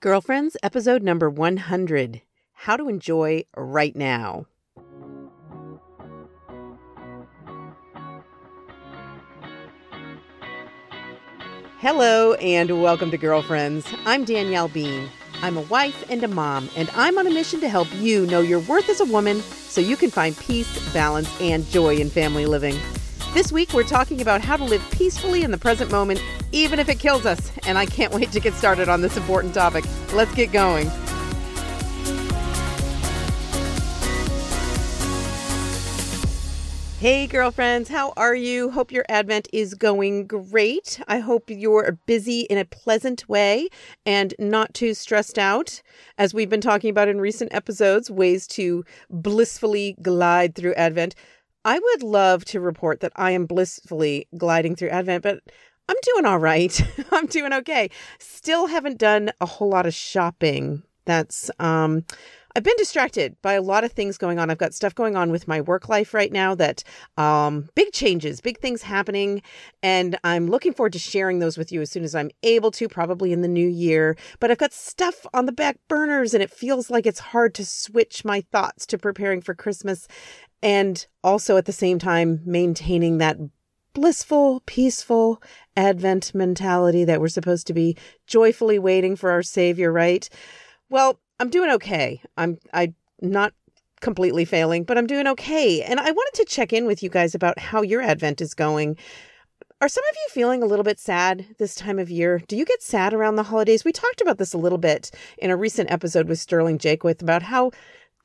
Girlfriends, episode number 100 How to Enjoy Right Now. Hello, and welcome to Girlfriends. I'm Danielle Bean. I'm a wife and a mom, and I'm on a mission to help you know your worth as a woman so you can find peace, balance, and joy in family living. This week, we're talking about how to live peacefully in the present moment, even if it kills us. And I can't wait to get started on this important topic. Let's get going. Hey, girlfriends, how are you? Hope your Advent is going great. I hope you're busy in a pleasant way and not too stressed out. As we've been talking about in recent episodes, ways to blissfully glide through Advent. I would love to report that I am blissfully gliding through Advent, but I'm doing all right. I'm doing okay. Still haven't done a whole lot of shopping. That's um I've been distracted by a lot of things going on. I've got stuff going on with my work life right now that um, big changes, big things happening. And I'm looking forward to sharing those with you as soon as I'm able to, probably in the new year. But I've got stuff on the back burners and it feels like it's hard to switch my thoughts to preparing for Christmas and also at the same time maintaining that blissful, peaceful Advent mentality that we're supposed to be joyfully waiting for our Savior, right? Well, I'm doing okay. I'm I not completely failing, but I'm doing okay. And I wanted to check in with you guys about how your Advent is going. Are some of you feeling a little bit sad this time of year? Do you get sad around the holidays? We talked about this a little bit in a recent episode with Sterling Jaquith about how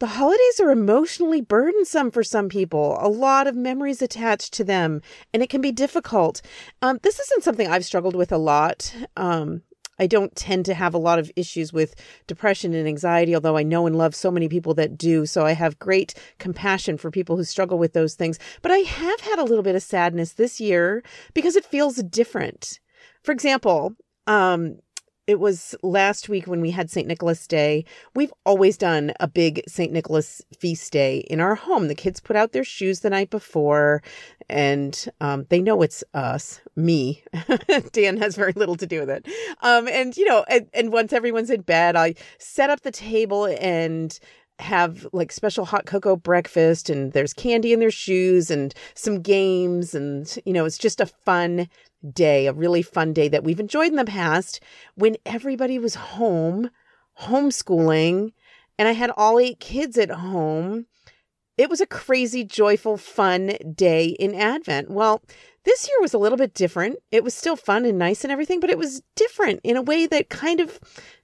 the holidays are emotionally burdensome for some people, a lot of memories attached to them, and it can be difficult. Um, this isn't something I've struggled with a lot. Um, I don't tend to have a lot of issues with depression and anxiety, although I know and love so many people that do. So I have great compassion for people who struggle with those things. But I have had a little bit of sadness this year because it feels different. For example, um, it was last week when we had St. Nicholas Day. We've always done a big St. Nicholas feast day in our home. The kids put out their shoes the night before and um, they know it's us, me. Dan has very little to do with it. Um, and, you know, and, and once everyone's in bed, I set up the table and have like special hot cocoa breakfast and there's candy in their shoes and some games and you know it's just a fun day, a really fun day that we've enjoyed in the past when everybody was home, homeschooling, and I had all eight kids at home. It was a crazy, joyful, fun day in Advent. Well, this year was a little bit different. It was still fun and nice and everything, but it was different in a way that kind of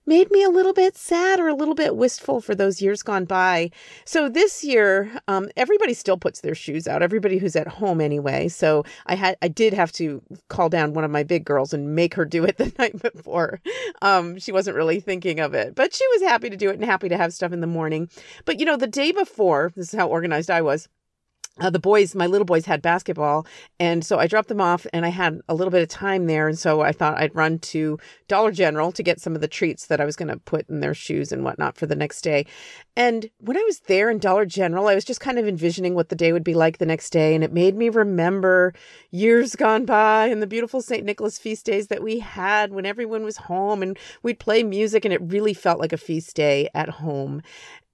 made me a little bit sad or a little bit wistful for those years gone by. So this year, um, everybody still puts their shoes out. Everybody who's at home anyway. So I had, I did have to call down one of my big girls and make her do it the night before. Um, she wasn't really thinking of it, but she was happy to do it and happy to have stuff in the morning. But you know, the day before, this is how organized I was uh, the boys, my little boys had basketball. And so I dropped them off and I had a little bit of time there. And so I thought I'd run to Dollar General to get some of the treats that I was going to put in their shoes and whatnot for the next day. And when I was there in Dollar General, I was just kind of envisioning what the day would be like the next day. And it made me remember years gone by and the beautiful St. Nicholas feast days that we had when everyone was home and we'd play music and it really felt like a feast day at home.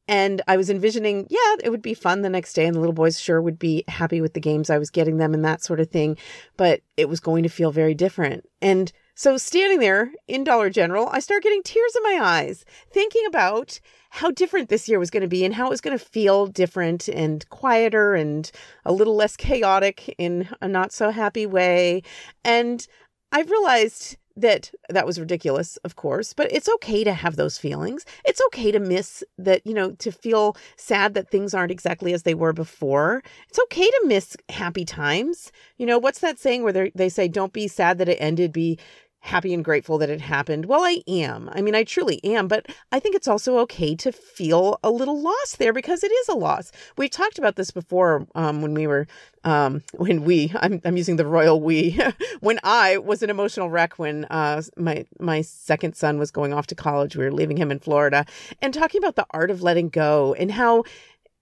And I was envisioning, yeah, it would be fun the next day, and the little boys sure would be happy with the games I was getting them and that sort of thing. But it was going to feel very different. And so, standing there in Dollar General, I start getting tears in my eyes, thinking about how different this year was going to be and how it was going to feel different and quieter and a little less chaotic in a not so happy way. And I've realized that that was ridiculous, of course, but it's okay to have those feelings. It's okay to miss that, you know, to feel sad that things aren't exactly as they were before. It's okay to miss happy times. You know, what's that saying where they say, don't be sad that it ended, be happy and grateful that it happened. Well, I am. I mean, I truly am, but I think it's also okay to feel a little loss there because it is a loss. We've talked about this before um, when we were, um, when we, I'm, I'm using the royal we, when I was an emotional wreck when uh, my, my second son was going off to college. We were leaving him in Florida and talking about the art of letting go and how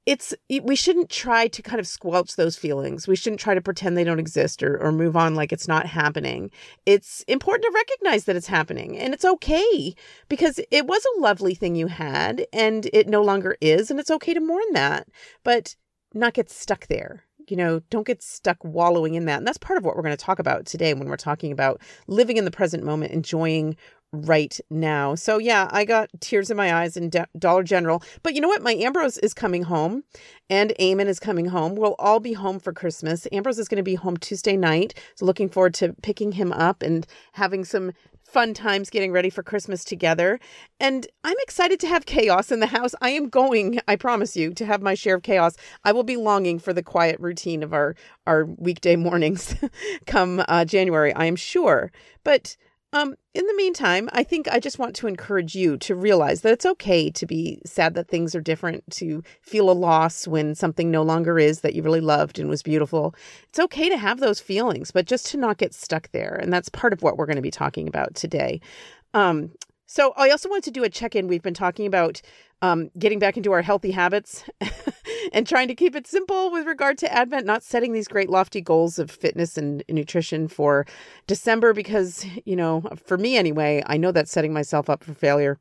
it's we shouldn't try to kind of squelch those feelings. We shouldn't try to pretend they don't exist or, or move on like it's not happening. It's important to recognize that it's happening and it's okay because it was a lovely thing you had and it no longer is and it's okay to mourn that. But not get stuck there you know, don't get stuck wallowing in that. And that's part of what we're going to talk about today when we're talking about living in the present moment, enjoying right now. So yeah, I got tears in my eyes in Dollar General. But you know what? My Ambrose is coming home and Eamon is coming home. We'll all be home for Christmas. Ambrose is going to be home Tuesday night. So looking forward to picking him up and having some fun times getting ready for Christmas together. And I'm excited to have chaos in the house. I am going, I promise you, to have my share of chaos. I will be longing for the quiet routine of our our weekday mornings come uh, January, I am sure. But um, in the meantime, I think I just want to encourage you to realize that it's okay to be sad that things are different, to feel a loss when something no longer is that you really loved and was beautiful. It's okay to have those feelings, but just to not get stuck there. And that's part of what we're going to be talking about today. Um, so I also wanted to do a check in. We've been talking about um, getting back into our healthy habits and trying to keep it simple with regard to Advent, not setting these great lofty goals of fitness and nutrition for December, because, you know, for me anyway, I know that's setting myself up for failure.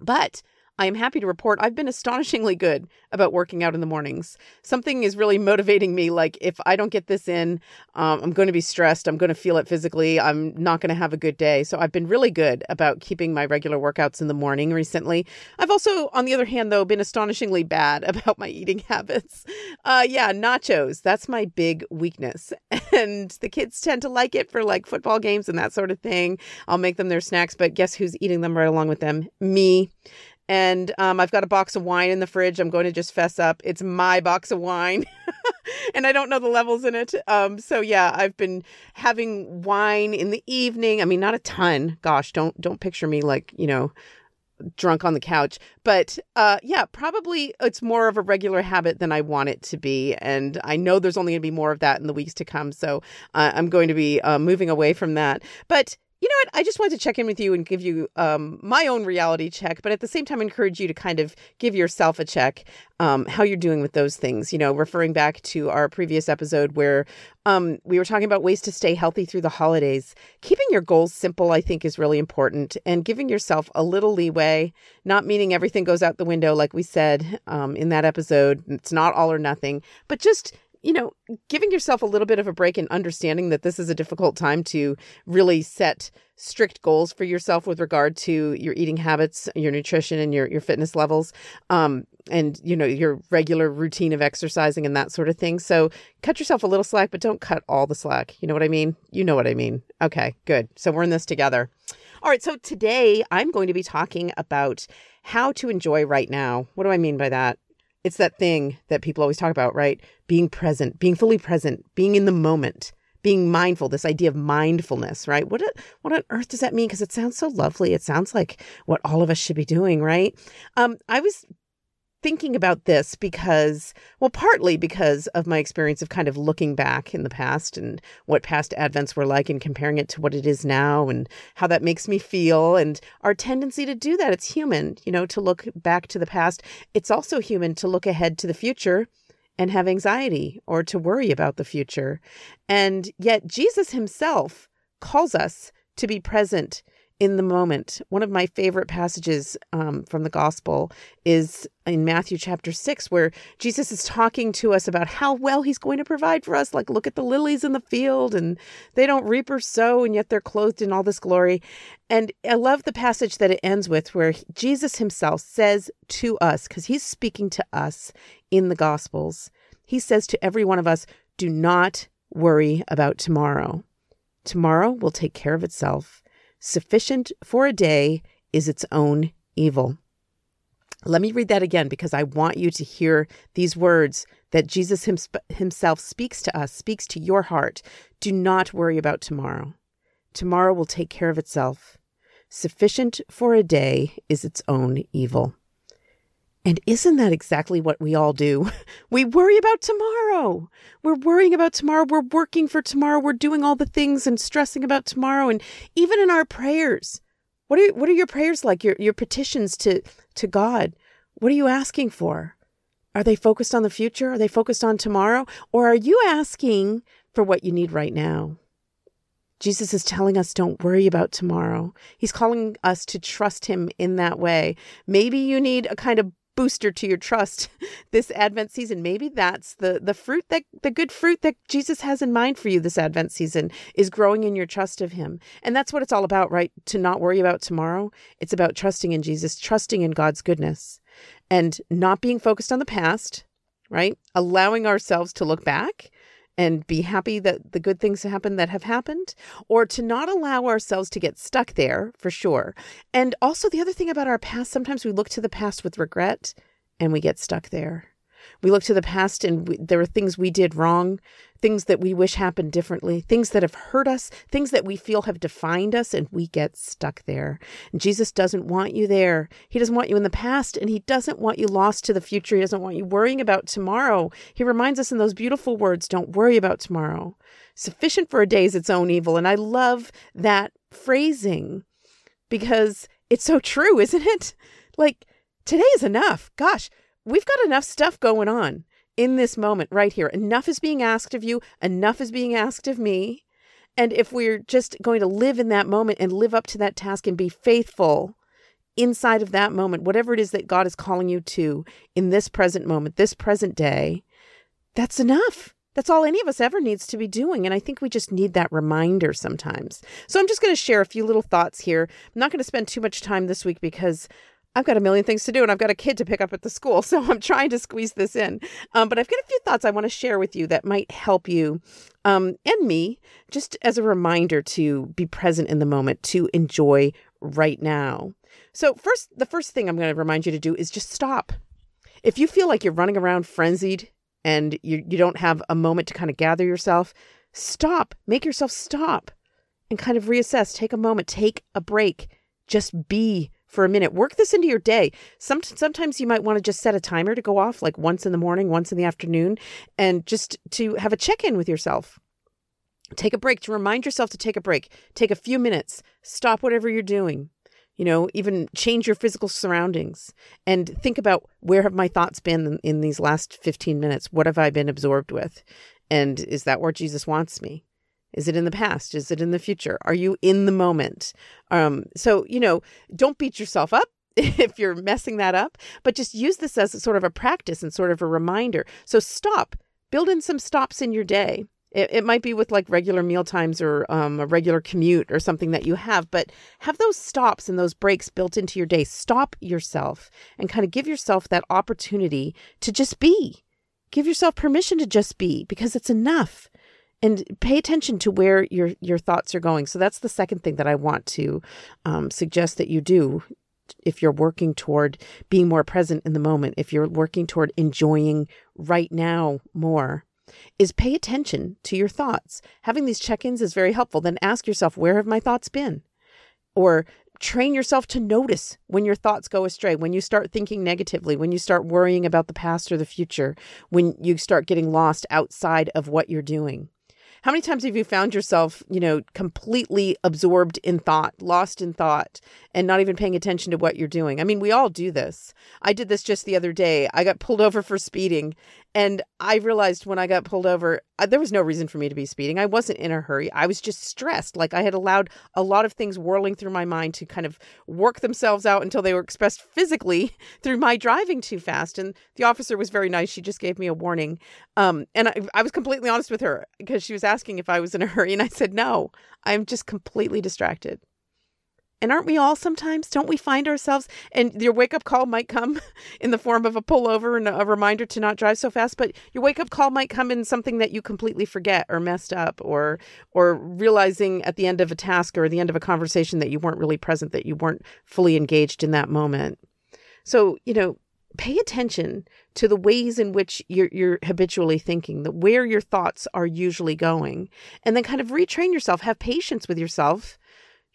But I am happy to report I've been astonishingly good about working out in the mornings. Something is really motivating me. Like, if I don't get this in, um, I'm going to be stressed. I'm going to feel it physically. I'm not going to have a good day. So, I've been really good about keeping my regular workouts in the morning recently. I've also, on the other hand, though, been astonishingly bad about my eating habits. Uh, yeah, nachos. That's my big weakness. And the kids tend to like it for like football games and that sort of thing. I'll make them their snacks, but guess who's eating them right along with them? Me and um, I've got a box of wine in the fridge. I'm going to just fess up. It's my box of wine, and I don't know the levels in it. Um, so yeah, I've been having wine in the evening. I mean, not a ton. Gosh, don't don't picture me like you know drunk on the couch. But uh, yeah, probably it's more of a regular habit than I want it to be. And I know there's only going to be more of that in the weeks to come. So uh, I'm going to be uh, moving away from that. But you know what? I just wanted to check in with you and give you um, my own reality check, but at the same time, encourage you to kind of give yourself a check um, how you're doing with those things. You know, referring back to our previous episode where um, we were talking about ways to stay healthy through the holidays. Keeping your goals simple, I think, is really important, and giving yourself a little leeway, not meaning everything goes out the window, like we said um, in that episode. It's not all or nothing, but just you know, giving yourself a little bit of a break and understanding that this is a difficult time to really set strict goals for yourself with regard to your eating habits, your nutrition, and your your fitness levels, um, and you know your regular routine of exercising and that sort of thing. So cut yourself a little slack, but don't cut all the slack. You know what I mean? You know what I mean. Okay, good. So we're in this together. All right. So today I'm going to be talking about how to enjoy right now. What do I mean by that? It's that thing that people always talk about, right? Being present, being fully present, being in the moment, being mindful, this idea of mindfulness, right? What, what on earth does that mean? Because it sounds so lovely. It sounds like what all of us should be doing, right? Um, I was thinking about this because, well, partly because of my experience of kind of looking back in the past and what past Advents were like and comparing it to what it is now and how that makes me feel and our tendency to do that. It's human, you know, to look back to the past. It's also human to look ahead to the future and have anxiety or to worry about the future. And yet, Jesus himself calls us to be present in the moment. One of my favorite passages um, from the gospel is in Matthew chapter 6, where Jesus is talking to us about how well he's going to provide for us. Like, look at the lilies in the field, and they don't reap or sow, and yet they're clothed in all this glory. And I love the passage that it ends with, where Jesus himself says to us, because he's speaking to us in the gospels, he says to every one of us, Do not worry about tomorrow. Tomorrow will take care of itself. Sufficient for a day is its own evil. Let me read that again because I want you to hear these words that Jesus himself speaks to us, speaks to your heart. Do not worry about tomorrow. Tomorrow will take care of itself. Sufficient for a day is its own evil. And isn't that exactly what we all do? We worry about tomorrow. We're worrying about tomorrow. We're working for tomorrow. We're doing all the things and stressing about tomorrow. And even in our prayers, what are what are your prayers like? Your your petitions to to God. What are you asking for? Are they focused on the future? Are they focused on tomorrow? Or are you asking for what you need right now? Jesus is telling us don't worry about tomorrow. He's calling us to trust him in that way. Maybe you need a kind of booster to your trust this advent season. Maybe that's the the fruit that the good fruit that jesus has in mind for you this advent season is growing in your trust of him. And that's what it's all about right? To not worry about tomorrow. It's about trusting in jesus trusting in god's goodness and not being focused on the past right? Allowing ourselves to look back and be happy that the good things happen that have happened, or to not allow ourselves to get stuck there for sure. And also, the other thing about our past, sometimes we look to the past with regret and we get stuck there. We look to the past and we, there are things we did wrong, things that we wish happened differently, things that have hurt us, things that we feel have defined us, and we get stuck there. And Jesus doesn't want you there. He doesn't want you in the past, and He doesn't want you lost to the future. He doesn't want you worrying about tomorrow. He reminds us in those beautiful words don't worry about tomorrow. Sufficient for a day is its own evil. And I love that phrasing because it's so true, isn't it? Like, today is enough. Gosh, we've got enough stuff going on in this moment right here. Enough is being asked of you, enough is being asked of me. And if we're just going to live in that moment and live up to that task and be faithful inside of that moment, whatever it is that God is calling you to in this present moment, this present day, that's enough. That's all any of us ever needs to be doing. And I think we just need that reminder sometimes. So I'm just going to share a few little thoughts here. I'm not going to spend too much time this week because I've got a million things to do and I've got a kid to pick up at the school. So I'm trying to squeeze this in. Um, but I've got a few thoughts I want to share with you that might help you um, and me just as a reminder to be present in the moment, to enjoy right now. So, first, the first thing I'm going to remind you to do is just stop. If you feel like you're running around frenzied and you, you don't have a moment to kind of gather yourself, stop. Make yourself stop and kind of reassess. Take a moment, take a break. Just be for a minute. Work this into your day. Some, sometimes you might want to just set a timer to go off, like once in the morning, once in the afternoon, and just to have a check in with yourself. Take a break to remind yourself to take a break. Take a few minutes. Stop whatever you're doing. You know, even change your physical surroundings and think about where have my thoughts been in, these last 15 minutes? What have I been absorbed with? And is that where Jesus wants me? Is it in the past? Is it in the future? Are you in the moment? Um, so, you know, don't beat yourself up if you're messing that up, but just use this as sort of a practice and sort of a reminder. So stop, build in some stops in your day. It, it might be with like regular meal times or um, a regular commute or something that you have, but have those stops and those breaks built into your day. Stop yourself and kind of give yourself that opportunity to just be. Give yourself permission to just be because it's enough and pay attention to where your your thoughts are going. So that's the second thing that i want to um, suggest that you do if you're working toward being more present in the moment if you're working toward enjoying right now more is pay attention to your thoughts. Having these check-ins is very helpful. Then ask yourself where have my thoughts been? Or train yourself to notice when your thoughts go astray, when you start thinking negatively, when you start worrying about the past or the future, when you start getting lost outside of what you're doing. How many times have you found yourself, you know, completely absorbed in thought, lost in thought, and not even paying attention to what you're doing? I mean, we all do this. I did this just the other day. I got pulled over for speeding, and I realized when I got pulled over, uh, there was no reason for me to be speeding. I wasn't in a hurry. I was just stressed. Like I had allowed a lot of things whirling through my mind to kind of work themselves out until they were expressed physically through my driving too fast. And the officer was very nice. She just gave me a warning. Um, and I, I was completely honest with her because she was asking if I was in a hurry. And I said, no, I'm just completely distracted. And aren't we all sometimes? Don't we find ourselves? And your wake up call might come in the form of a pullover and a reminder to not drive so fast. But your wake up call might come in something that you completely forget or messed up, or or realizing at the end of a task or the end of a conversation that you weren't really present, that you weren't fully engaged in that moment. So you know, pay attention to the ways in which you're, you're habitually thinking, the where your thoughts are usually going, and then kind of retrain yourself. Have patience with yourself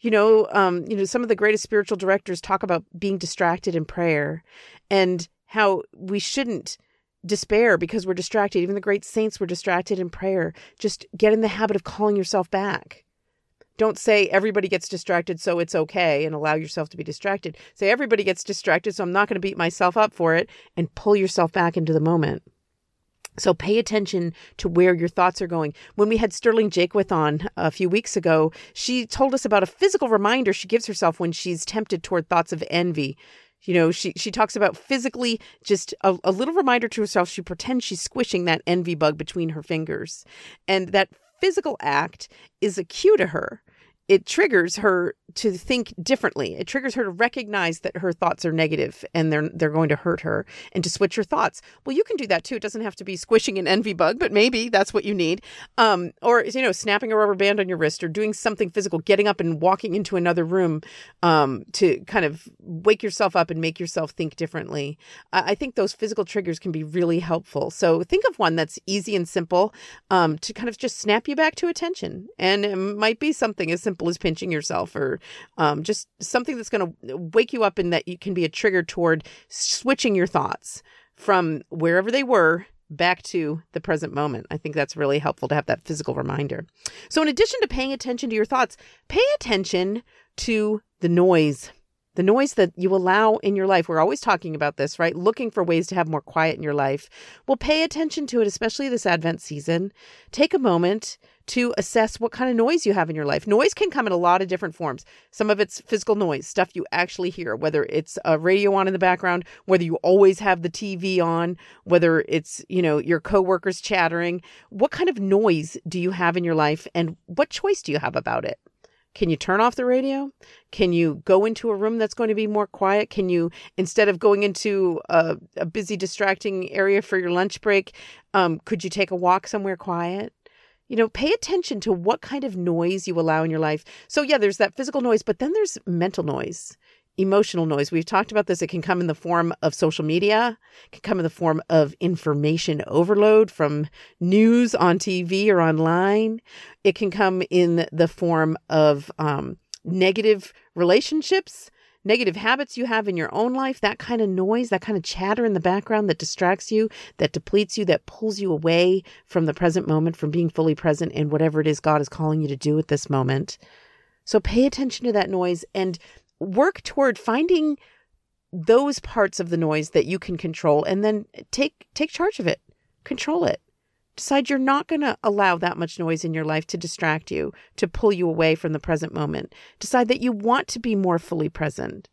you know, um, you know, some of the greatest spiritual directors talk about being distracted in prayer and how we shouldn't despair because we're distracted. Even the great saints were distracted in prayer. Just get in the habit of calling yourself back. Don't say everybody gets distracted, so it's okay, and allow yourself to be distracted. Say everybody gets distracted, so I'm not going to beat myself up for it, and pull yourself back into the moment. So pay attention to where your thoughts are going. When we had Sterling Jaquith on a few weeks ago, she told us about a physical reminder she gives herself when she's tempted toward thoughts of envy. You know, she she talks about physically just a, a little reminder to herself. She pretends she's squishing that envy bug between her fingers, and that physical act is a cue to her it triggers her to think differently. It triggers her to recognize that her thoughts are negative and they're they're going to hurt her and to switch her thoughts. Well, you can do that too. It doesn't have to be squishing an envy bug, but maybe that's what you need. Um, or you know, snapping a rubber band on your wrist or doing something physical, getting up and walking into another room um, to kind of wake yourself up and make yourself think differently. I, I, think those physical triggers can be really helpful. So think of one that's easy and simple um, to kind of just snap you back to attention, and it might be something as simple as pinching yourself or um, just something that's going to wake you up and that you can be a trigger toward switching your thoughts from wherever they were back to the present moment. I think that's really helpful to have that physical reminder. So, in addition to paying attention to your thoughts, pay attention to the noise. The noise that you allow in your life. We're always talking about this, right? Looking for ways to have more quiet in your life. Well, pay attention to it, especially this Advent season. Take a moment to assess what kind of noise you have in your life. Noise can come in a lot of different forms. Some of it's physical noise, stuff you actually hear, whether it's a radio on in the background, whether you always have the TV on, whether it's, you know, your coworkers chattering. What kind of noise do you have in your life and what choice do you have about it? Can you turn off the radio? Can you go into a room that's going to be more quiet? Can you, instead of going into a, a busy, distracting area for your lunch break, um, could you take a walk somewhere quiet? You know, pay attention to what kind of noise you allow in your life. So, yeah, there's that physical noise, but then there's mental noise, emotional noise. We've talked about this. It can come in the form of social media, it can come in the form of information overload from news on TV or online. It can come in the form of um, negative relationships negative habits you have in your own life, that kind of noise, that kind of chatter in the background that distracts you, that depletes you, that pulls you away from the present moment, from being fully present in whatever it is God is calling you to do at this moment. So pay attention to that noise and work toward finding those parts of the noise that you can control and then take take charge of it. Control it. Decide you're not going to allow that much noise in your life to distract you, to pull you away from the present moment. Decide that you want to be more fully present.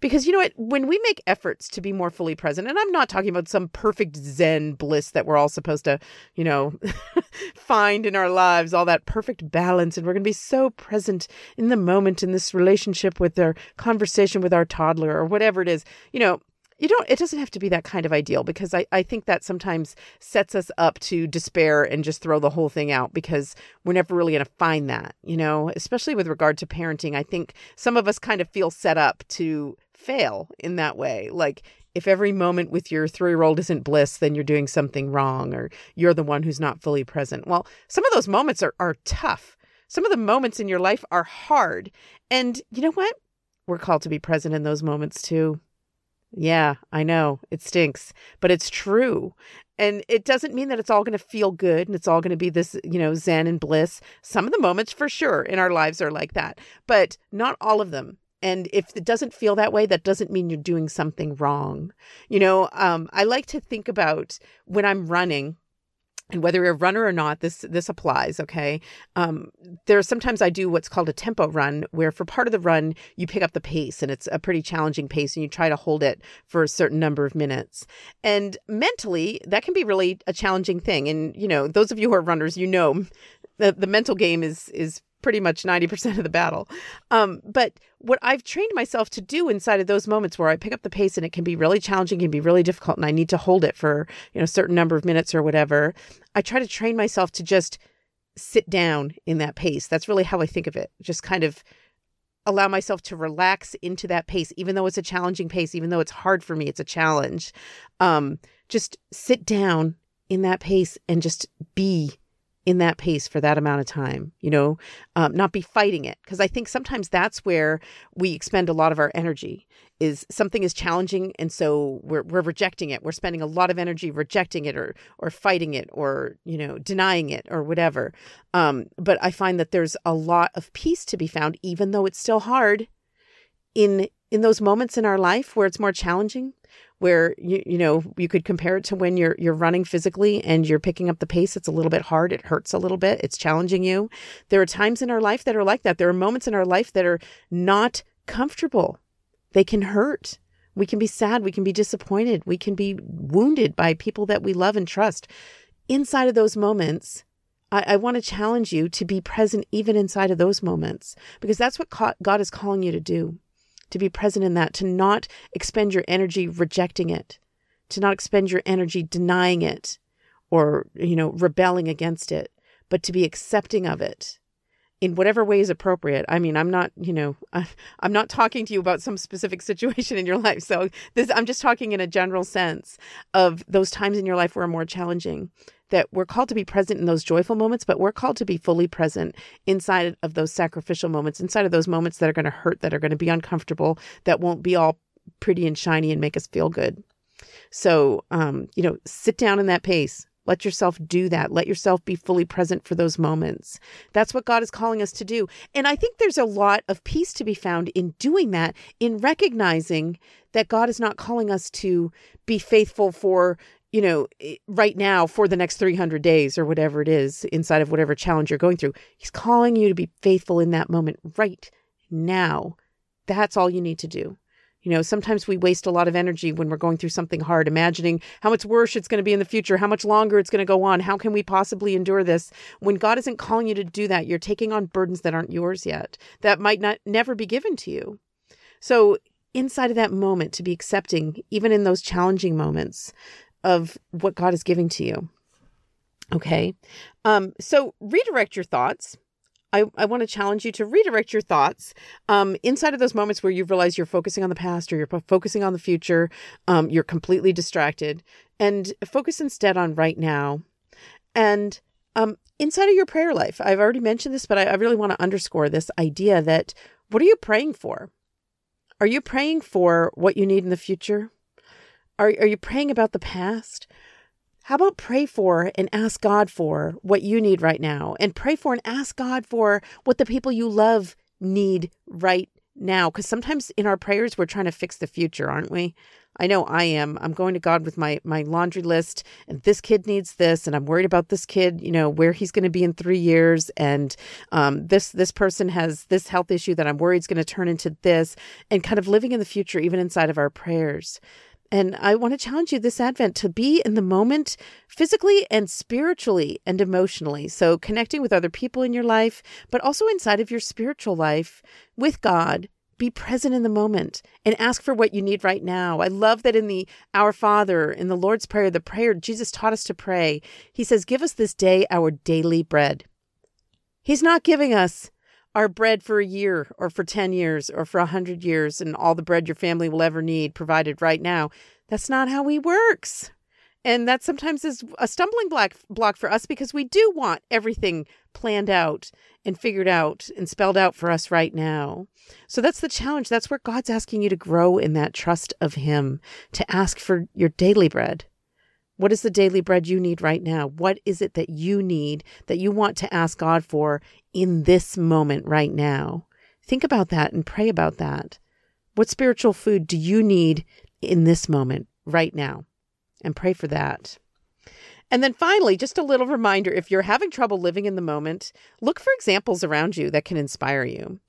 Because you know what? When we make efforts to be more fully present, and I'm not talking about some perfect Zen bliss that we're all supposed to, you know, find in our lives, all that perfect balance, and we're going to be so present in the moment in this relationship with our conversation with our toddler or whatever it is. You know, you don't it doesn't have to be that kind of ideal because I, I think that sometimes sets us up to despair and just throw the whole thing out because we're never really going to find that you know especially with regard to parenting i think some of us kind of feel set up to fail in that way like if every moment with your three year old isn't bliss, then you're doing something wrong or you're the one who's not fully present. Well, some of those moments are, are tough. Some of the moments in your life are hard. And you know what? We're called to be present in those moments too. Yeah, I know. It stinks, but it's true. And it doesn't mean that it's all going to feel good and it's all going to be this, you know, zen and bliss. Some of the moments for sure in our lives are like that, but not all of them. And if it doesn't feel that way, that doesn't mean you're doing something wrong. You know, um, I like to think about when I'm running, and whether you're a runner or not this this applies okay? Um, there's sometimes i do what's called a tempo run where for part of the run you pick up the pace and it's a pretty challenging pace and you try to hold it for a certain number of minutes. And mentally that can be really a challenging thing. And you know those of you who are runners you know the, the mental game is is pretty much 90% of the battle. Um, but what I've trained myself to do inside of those moments where I pick up the pace and it can be really challenging, can be really difficult, and I need to hold it for, you know, a certain number of minutes or whatever, I try to train myself to just sit down in that pace. That's really how I think of it. Just kind of allow myself to relax into that pace, even though it's a challenging pace, even though it's hard for me, it's a challenge. Um, just sit down in that pace and just be in that pace for that amount of time, you know, um, not be fighting it. Because I think sometimes that's where we expend a lot of our energy is something is challenging. And so we're, we're rejecting it. We're spending a lot of energy rejecting it or, or fighting it or, you know, denying it or whatever. Um, but I find that there's a lot of peace to be found, even though it's still hard in, in those moments in our life where it's more challenging where you you know you could compare it to when you're you're running physically and you're picking up the pace it's a little bit hard it hurts a little bit it's challenging you. There are times in our life that are like that. There are moments in our life that are not comfortable. They can hurt. We can be sad we can be disappointed we can be wounded by people that we love and trust. Inside of those moments I, I want to challenge you to be present even inside of those moments because that's what God is calling you to do to be present in that, to not expend your energy rejecting it, to not expend your energy denying it or, you know, rebelling against it, but to be accepting of it in whatever way is appropriate. I mean, I'm not, you know, I'm not talking to you about some specific situation in your life. So this, I'm just talking in a general sense of those times in your life where are more challenging that we're called to be present in those joyful moments, but we're called to be fully present inside of those sacrificial moments, inside of those moments that are going to hurt, that are going to be uncomfortable, that won't be all pretty and shiny and make us feel good. So, um, you know, sit down in that pace. Let yourself do that. Let yourself be fully present for those moments. That's what God is calling us to do. And I think there's a lot of peace to be found in doing that, in recognizing that God is not calling us to be faithful for, you know, eh, right now for the next 300 days or whatever it is inside of whatever challenge you're going through. He's calling you to be faithful in that moment right now. That's all you need to do. You know, sometimes we waste a lot of energy when we're going through something hard, imagining how much worse it's going to be in the future, how much longer it's going to go on, how can we possibly endure this? When God isn't calling you to do that, you're taking on burdens that aren't yours yet, that might not never be given to you. So, inside of that moment, to be accepting, even in those challenging moments, of what God is giving to you. Okay. Um, so redirect your thoughts. I, I want to challenge you to redirect your thoughts um, inside of those moments where you realize you're focusing on the past or you're focusing on the future, um, you're completely distracted, and focus instead on right now. And um, inside of your prayer life, I've already mentioned this, but I, I really want to underscore this idea that what are you praying for? Are you praying for what you need in the future? Are, are you praying about the past? How about pray for and ask God for what you need right now? And pray for and ask God for what the people you love need right now. Because sometimes in our prayers, we're trying to fix the future, aren't we? I know I am. I'm going to God with my my laundry list, and this kid needs this, and I'm worried about this kid. You know where he's going to be in three years, and um, this this person has this health issue that I'm worried is going to turn into this, and kind of living in the future even inside of our prayers. And I want to challenge you this Advent to be in the moment physically and spiritually and emotionally. So, connecting with other people in your life, but also inside of your spiritual life with God. Be present in the moment and ask for what you need right now. I love that in the Our Father, in the Lord's Prayer, the prayer Jesus taught us to pray, He says, Give us this day our daily bread. He's not giving us our bread for a year or for 10 years or for a 100 years and all the bread your family will ever need provided right now. That's not how he works. And that sometimes is a stumbling block block for us because we do want everything planned out and figured out and spelled out for us right now. So that's the challenge. That's where God's asking you to grow in that trust of him, to ask for your daily bread. What is the daily bread you need right now? What is it that you need that you want to ask God for in this moment right now? Think about that and pray about that. What spiritual food do you need in this moment right now? And pray for that. And then finally, just a little reminder if you're having trouble living in the moment, look for examples around you that can inspire you.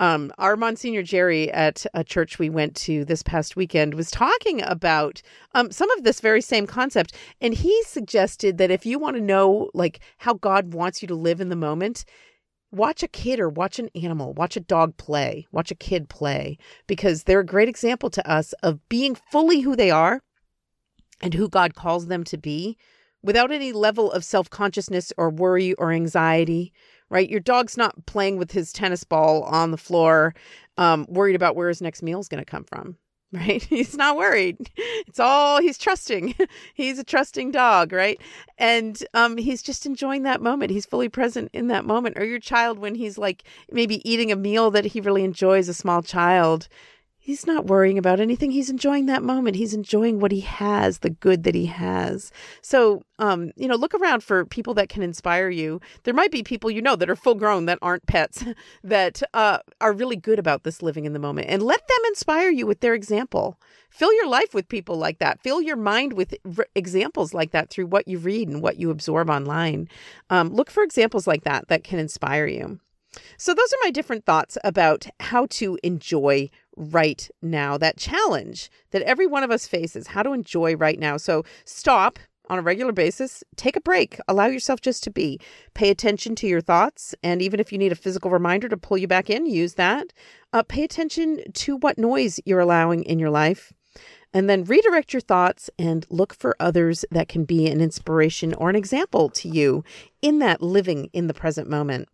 Um, our Monsignor Jerry at a church we went to this past weekend was talking about um, some of this very same concept. And he suggested that if you want to know like how God wants you to live in the moment, watch a kid or watch an animal, watch a dog play, watch a kid play, because they're a great example to us of being fully who they are and who God calls them to be without any level of self consciousness or worry or anxiety right? Your dog's not playing with his tennis ball on the floor, um, worried about where his next meal is going to come from. right? He's not worried. It's all he's trusting. he's a trusting dog, right? And um, he's just enjoying that moment. He's fully present in that moment. Or your child, when he's like maybe eating a meal that he really enjoys, a small child, he's not worrying about anything. He's enjoying that moment. He's enjoying what he has, the good that he has. So, um, you know, look around for people that can inspire you. There might be people you know that are full grown that aren't pets that uh, are really good about this living in the moment and let them inspire you with their example. Fill your life with people like that. Fill your mind with examples like that through what you read and what you absorb online. Um, look for examples like that that can inspire you. So, those are my different thoughts about how to enjoy right now, that challenge that every one of us faces, how to enjoy right now. So, stop on a regular basis, take a break, allow yourself just to be, pay attention to your thoughts. And even if you need a physical reminder to pull you back in, use that. Uh, pay attention to what noise you're allowing in your life. And then redirect your thoughts and look for others that can be an inspiration or an example to you in that living in the present moment.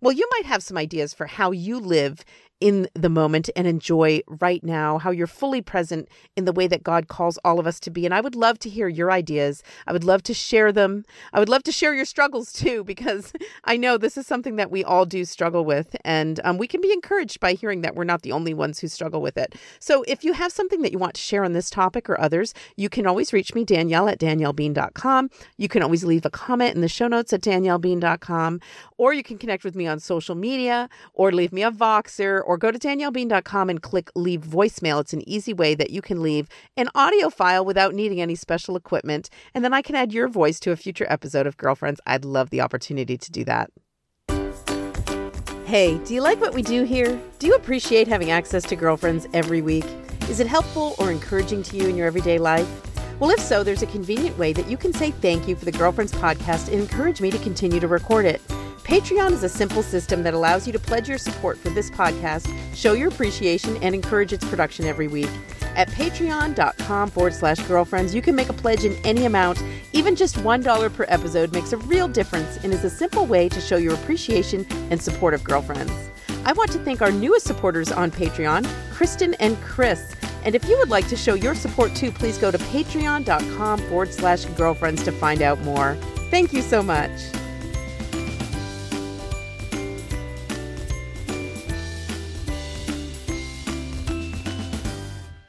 Well, you might have some ideas for how you live in the moment and enjoy right now, how you're fully present in the way that God calls all of us to be. And I would love to hear your ideas. I would love to share them. I would love to share your struggles too, because I know this is something that we all do struggle with. And um, we can be encouraged by hearing that we're not the only ones who struggle with it. So if you have something that you want to share on this topic or others, you can always reach me, Danielle at daniellebean.com. You can always leave a comment in the show notes at daniellebean.com, or you can connect with me on social media or leave me a Voxer or go to daniellebean.com and click leave voicemail. It's an easy way that you can leave an audio file without needing any special equipment. And then I can add your voice to a future episode of Girlfriends. I'd love the opportunity to do that. Hey, do you like what we do here? Do you appreciate having access to Girlfriends every week? Is it helpful or encouraging to you in your everyday life? Well, if so, there's a convenient way that you can say thank you for the Girlfriends podcast and encourage me to continue to record it. Patreon is a simple system that allows you to pledge your support for this podcast, show your appreciation, and encourage its production every week. At patreon.com forward slash girlfriends, you can make a pledge in any amount. Even just $1 per episode makes a real difference and is a simple way to show your appreciation and support of girlfriends. I want to thank our newest supporters on Patreon, Kristen and Chris. And if you would like to show your support too, please go to patreon.com forward slash girlfriends to find out more. Thank you so much.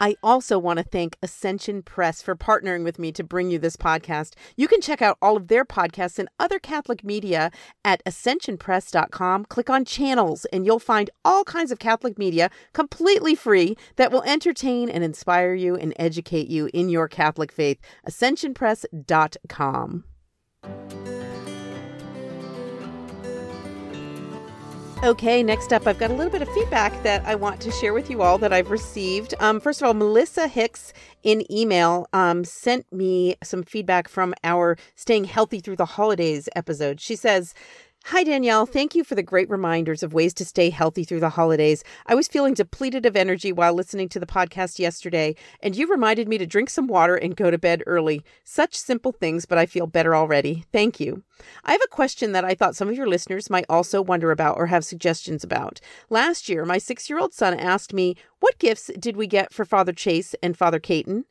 I also want to thank Ascension Press for partnering with me to bring you this podcast. You can check out all of their podcasts and other Catholic media at ascensionpress.com. Click on channels, and you'll find all kinds of Catholic media completely free that will entertain and inspire you and educate you in your Catholic faith. Ascensionpress.com. Okay, next up, I've got a little bit of feedback that I want to share with you all that I've received. Um, first of all, Melissa Hicks in email um, sent me some feedback from our Staying Healthy Through the Holidays episode. She says, Hi, Danielle. Thank you for the great reminders of ways to stay healthy through the holidays. I was feeling depleted of energy while listening to the podcast yesterday, and you reminded me to drink some water and go to bed early. Such simple things, but I feel better already. Thank you. I have a question that I thought some of your listeners might also wonder about or have suggestions about. Last year, my six year old son asked me, What gifts did we get for Father Chase and Father Caton?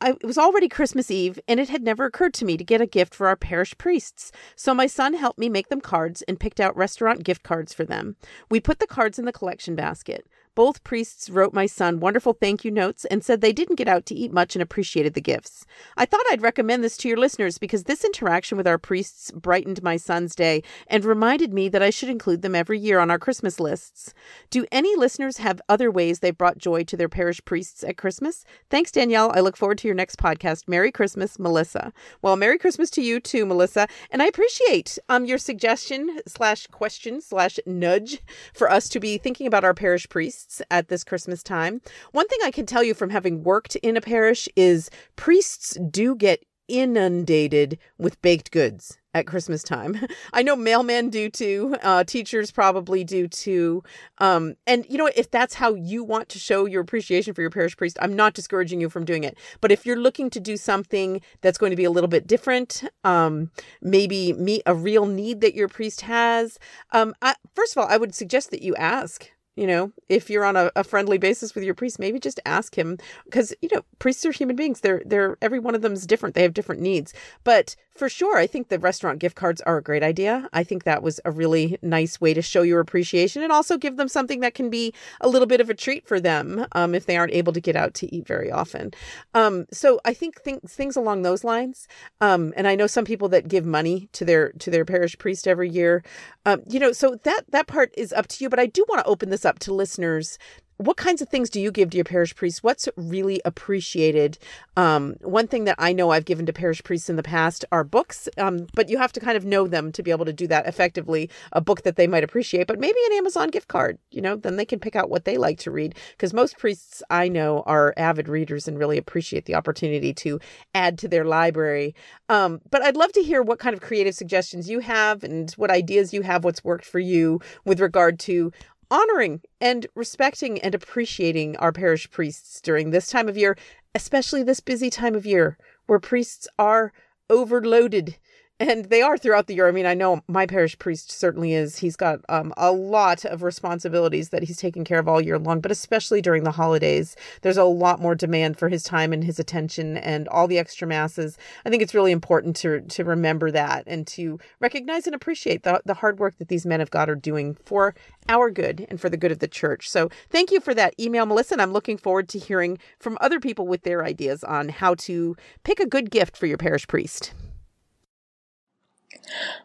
I, it was already Christmas Eve, and it had never occurred to me to get a gift for our parish priests. So my son helped me make them cards and picked out restaurant gift cards for them. We put the cards in the collection basket. Both priests wrote my son wonderful thank you notes and said they didn't get out to eat much and appreciated the gifts. I thought I'd recommend this to your listeners because this interaction with our priests brightened my son's day and reminded me that I should include them every year on our Christmas lists. Do any listeners have other ways they brought joy to their parish priests at Christmas? Thanks, Danielle. I look forward to your next podcast. Merry Christmas, Melissa. Well, Merry Christmas to you too, Melissa. And I appreciate um your suggestion slash question slash nudge for us to be thinking about our parish priests at this Christmas time. One thing I can tell you from having worked in a parish is priests do get inundated with baked goods at Christmas time. I know mailmen do too. Uh, teachers probably do too. Um, and you know, if that's how you want to show your appreciation for your parish priest, I'm not discouraging you from doing it. But if you're looking to do something that's going to be a little bit different, um, maybe meet a real need that your priest has, um, I, first of all, I would suggest that you ask you know, if you're on a, a friendly basis with your priest, maybe just ask him because, you know, priests are human beings. They're, they're, every one of them is different. They have different needs. But for sure, I think the restaurant gift cards are a great idea. I think that was a really nice way to show your appreciation and also give them something that can be a little bit of a treat for them um, if they aren't able to get out to eat very often. Um, so I think th- things along those lines. Um, and I know some people that give money to their to their parish priest every year. Um, you know, so that that part is up to you. But I do want to open this up to listeners what kinds of things do you give to your parish priest? What's really appreciated? Um, one thing that I know I've given to parish priests in the past are books, um, but you have to kind of know them to be able to do that effectively. A book that they might appreciate, but maybe an Amazon gift card, you know, then they can pick out what they like to read. Because most priests I know are avid readers and really appreciate the opportunity to add to their library. Um, but I'd love to hear what kind of creative suggestions you have and what ideas you have, what's worked for you with regard to honoring and respecting and appreciating our parish priests during this time of year, especially this busy time of year where priests are overloaded and they are throughout the year. I mean, I know my parish priest certainly is. He's got um, a lot of responsibilities that he's taking care of all year long, but especially during the holidays, there's a lot more demand for his time and his attention and all the extra masses. I think it's really important to to remember that and to recognize and appreciate the the hard work that these men of God are doing for our good and for the good of the church. So thank you for that email, Melissa. And I'm looking forward to hearing from other people with their ideas on how to pick a good gift for your parish priest.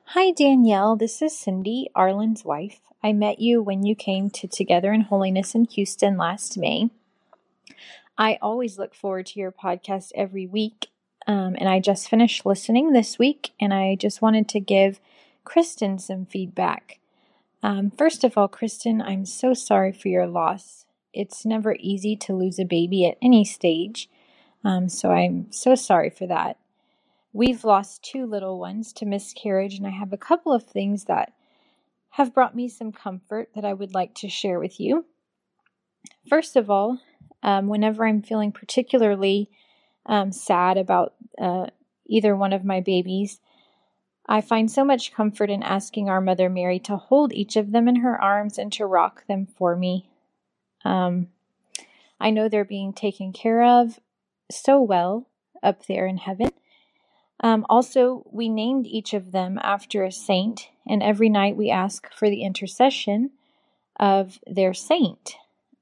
Hi, Danielle. This is Cindy, Arlen's wife. I met you when you came to Together in Holiness in Houston last May. I always look forward to your podcast every week, um, and I just finished listening this week, and I just wanted to give Kristen some feedback. Um, first of all, Kristen, I'm so sorry for your loss. It's never easy to lose a baby at any stage, um, so I'm so sorry for that. We've lost two little ones to miscarriage, and I have a couple of things that have brought me some comfort that I would like to share with you. First of all, um, whenever I'm feeling particularly um, sad about uh, either one of my babies, I find so much comfort in asking our Mother Mary to hold each of them in her arms and to rock them for me. Um, I know they're being taken care of so well up there in heaven. Um, also, we named each of them after a saint, and every night we ask for the intercession of their saint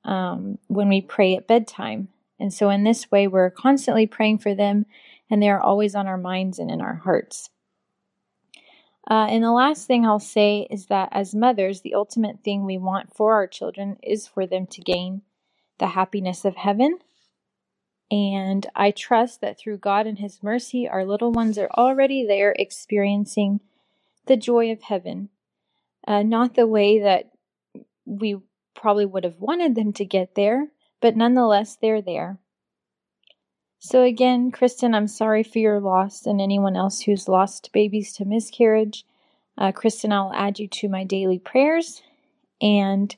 um, when we pray at bedtime. And so, in this way, we're constantly praying for them, and they are always on our minds and in our hearts. Uh, and the last thing I'll say is that as mothers, the ultimate thing we want for our children is for them to gain the happiness of heaven and I trust that through God and His mercy, our little ones are already there experiencing the joy of heaven. Uh, not the way that we probably would have wanted them to get there, but nonetheless, they're there. So, again, Kristen, I'm sorry for your loss and anyone else who's lost babies to miscarriage. Uh, Kristen, I'll add you to my daily prayers. And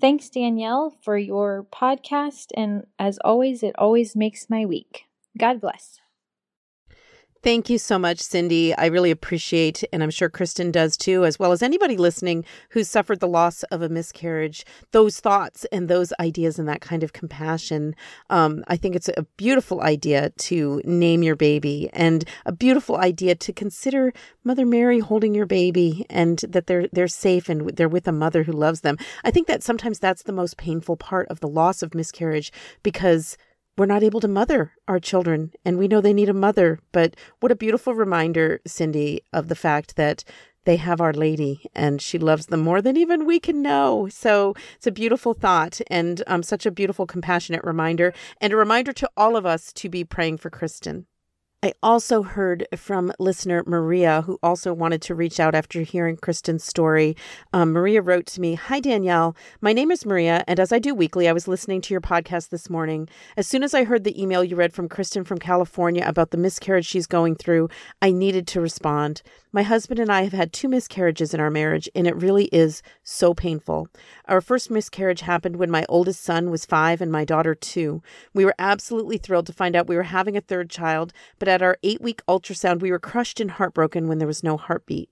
Thanks, Danielle, for your podcast. And as always, it always makes my week. God bless. Thank you so much, Cindy. I really appreciate, and I'm sure Kristen does too, as well as anybody listening who's suffered the loss of a miscarriage, those thoughts and those ideas and that kind of compassion. Um, I think it's a beautiful idea to name your baby and a beautiful idea to consider Mother Mary holding your baby and that they're they're safe and they're with a mother who loves them. I think that sometimes that's the most painful part of the loss of miscarriage because we're not able to mother our children and we know they need a mother. But what a beautiful reminder, Cindy, of the fact that they have Our Lady and she loves them more than even we can know. So it's a beautiful thought and um, such a beautiful, compassionate reminder and a reminder to all of us to be praying for Kristen. I also heard from listener Maria, who also wanted to reach out after hearing Kristen's story. Um, Maria wrote to me Hi, Danielle. My name is Maria, and as I do weekly, I was listening to your podcast this morning. As soon as I heard the email you read from Kristen from California about the miscarriage she's going through, I needed to respond. My husband and I have had two miscarriages in our marriage, and it really is so painful. Our first miscarriage happened when my oldest son was five and my daughter two. We were absolutely thrilled to find out we were having a third child, but at our eight week ultrasound, we were crushed and heartbroken when there was no heartbeat.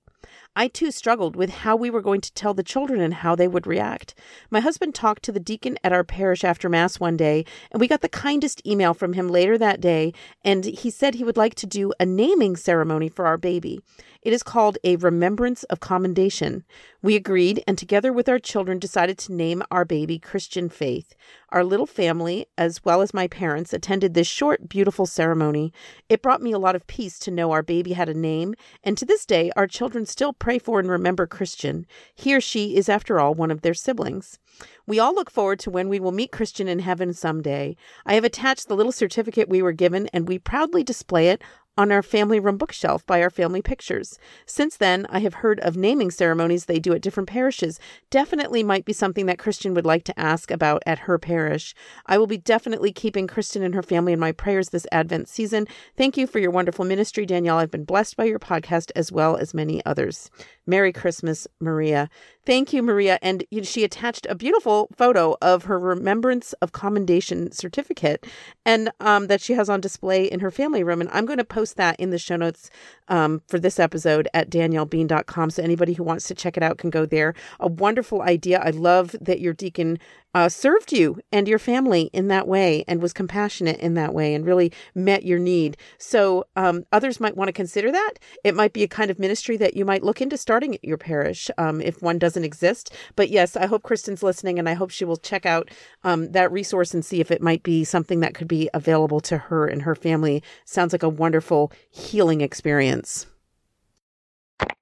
I too struggled with how we were going to tell the children and how they would react. My husband talked to the deacon at our parish after Mass one day, and we got the kindest email from him later that day, and he said he would like to do a naming ceremony for our baby. It is called a Remembrance of Commendation. We agreed and together with our children decided to name our baby Christian Faith. Our little family, as well as my parents, attended this short, beautiful ceremony. It brought me a lot of peace to know our baby had a name, and to this day, our children still pray for and remember Christian. He or she is, after all, one of their siblings. We all look forward to when we will meet Christian in heaven someday. I have attached the little certificate we were given, and we proudly display it on our family room bookshelf by our family pictures. Since then, I have heard of naming ceremonies they do at different parishes. Definitely might be something that Kristen would like to ask about at her parish. I will be definitely keeping Kristen and her family in my prayers this Advent season. Thank you for your wonderful ministry, Danielle. I've been blessed by your podcast as well as many others. Merry Christmas, Maria. Thank you, Maria. And she attached a beautiful photo of her Remembrance of Commendation certificate and um, that she has on display in her family room. And I'm going to post that in the show notes um, for this episode at daniellebean.com. So anybody who wants to check it out can go there. A wonderful idea. I love that your deacon uh, served you and your family in that way and was compassionate in that way and really met your need. So um, others might want to consider that. It might be a kind of ministry that you might look into starting at your parish um, if one doesn't exist. But yes, I hope Kristen's listening and I hope she will check out um, that resource and see if it might be something that could be available to her and her family. Sounds like a wonderful healing experience.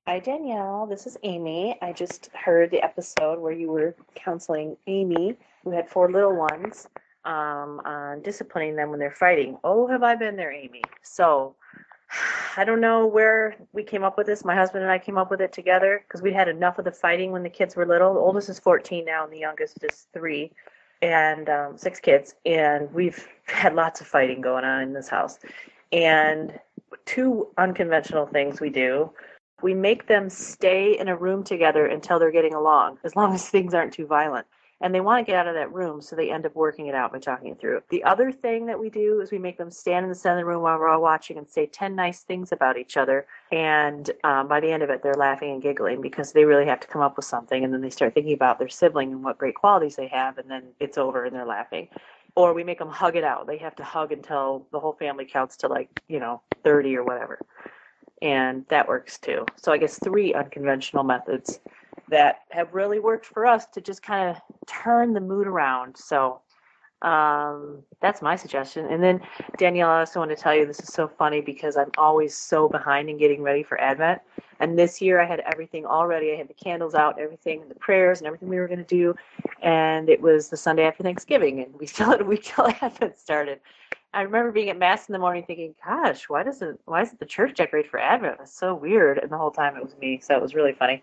Hi, Danielle. This is Amy. I just heard the episode where you were counseling Amy, who had four little ones, um, on disciplining them when they're fighting. Oh, have I been there, Amy? So I don't know where we came up with this. My husband and I came up with it together because we had enough of the fighting when the kids were little. The oldest is 14 now, and the youngest is three, and um, six kids. And we've had lots of fighting going on in this house. And two unconventional things we do we make them stay in a room together until they're getting along, as long as things aren't too violent. And they want to get out of that room, so they end up working it out by talking it through. The other thing that we do is we make them stand in the center of the room while we're all watching and say 10 nice things about each other. And um, by the end of it, they're laughing and giggling because they really have to come up with something. And then they start thinking about their sibling and what great qualities they have. And then it's over and they're laughing. Or we make them hug it out. They have to hug until the whole family counts to like, you know, 30 or whatever and that works too. So I guess three unconventional methods that have really worked for us to just kind of turn the mood around. So um, that's my suggestion. And then Danielle, I also want to tell you this is so funny because I'm always so behind in getting ready for Advent. And this year I had everything all ready. I had the candles out, everything, the prayers, and everything we were going to do. And it was the Sunday after Thanksgiving, and we still had a week till Advent started. I remember being at mass in the morning thinking, "Gosh, why doesn't why isn't the church decorate for Advent? It's so weird." And the whole time it was me, so it was really funny.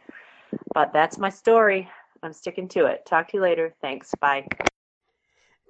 But that's my story. I'm sticking to it. Talk to you later. Thanks. Bye.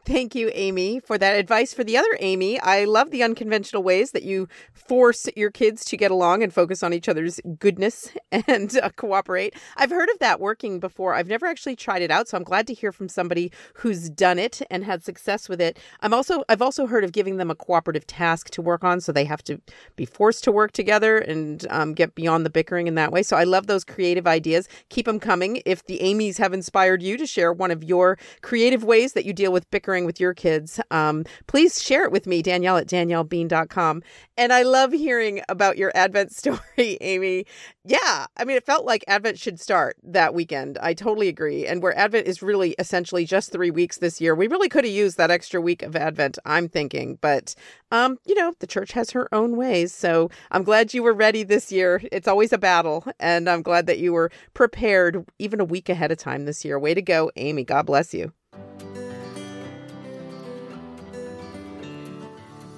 Thank you, Amy, for that advice. For the other Amy, I love the unconventional ways that you force your kids to get along and focus on each other's goodness and uh, cooperate. I've heard of that working before. I've never actually tried it out, so I'm glad to hear from somebody who's done it and had success with it. I'm also I've also heard of giving them a cooperative task to work on, so they have to be forced to work together and um, get beyond the bickering in that way. So I love those creative ideas. Keep them coming. If the Amy's have inspired you to share one of your creative ways that you deal with bickering with your kids, um, please share it with me, Danielle at daniellebean.com. And I love hearing about your Advent story, Amy. Yeah, I mean, it felt like Advent should start that weekend. I totally agree. And where Advent is really essentially just three weeks this year, we really could have used that extra week of Advent, I'm thinking. But, um, you know, the church has her own ways. So I'm glad you were ready this year. It's always a battle. And I'm glad that you were prepared even a week ahead of time this year. Way to go, Amy. God bless you.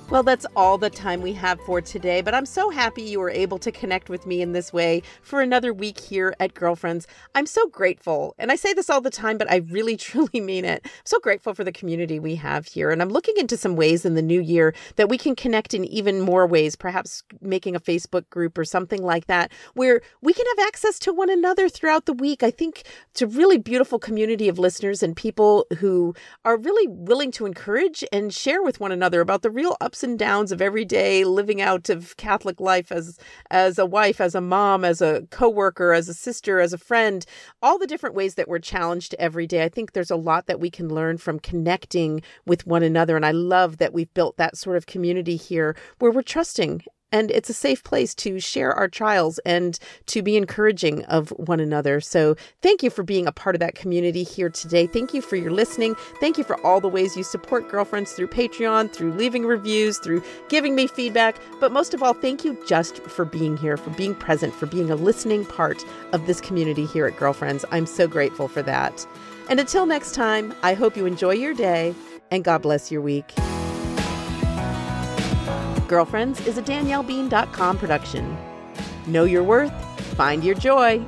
Well, that's all the time we have for today, but I'm so happy you were able to connect with me in this way for another week here at Girlfriends. I'm so grateful, and I say this all the time, but I really truly mean it. I'm so grateful for the community we have here, and I'm looking into some ways in the new year that we can connect in even more ways, perhaps making a Facebook group or something like that, where we can have access to one another throughout the week. I think it's a really beautiful community of listeners and people who are really willing to encourage and share with one another about the real ups ups and downs of every day living out of Catholic life as as a wife, as a mom, as a coworker, as a sister, as a friend, all the different ways that we're challenged every day. I think there's a lot that we can learn from connecting with one another and I love that we've built that sort of community here where we're trusting and it's a safe place to share our trials and to be encouraging of one another. So, thank you for being a part of that community here today. Thank you for your listening. Thank you for all the ways you support girlfriends through Patreon, through leaving reviews, through giving me feedback. But most of all, thank you just for being here, for being present, for being a listening part of this community here at Girlfriends. I'm so grateful for that. And until next time, I hope you enjoy your day and God bless your week. Girlfriends is a DanielleBean.com production. Know your worth, find your joy.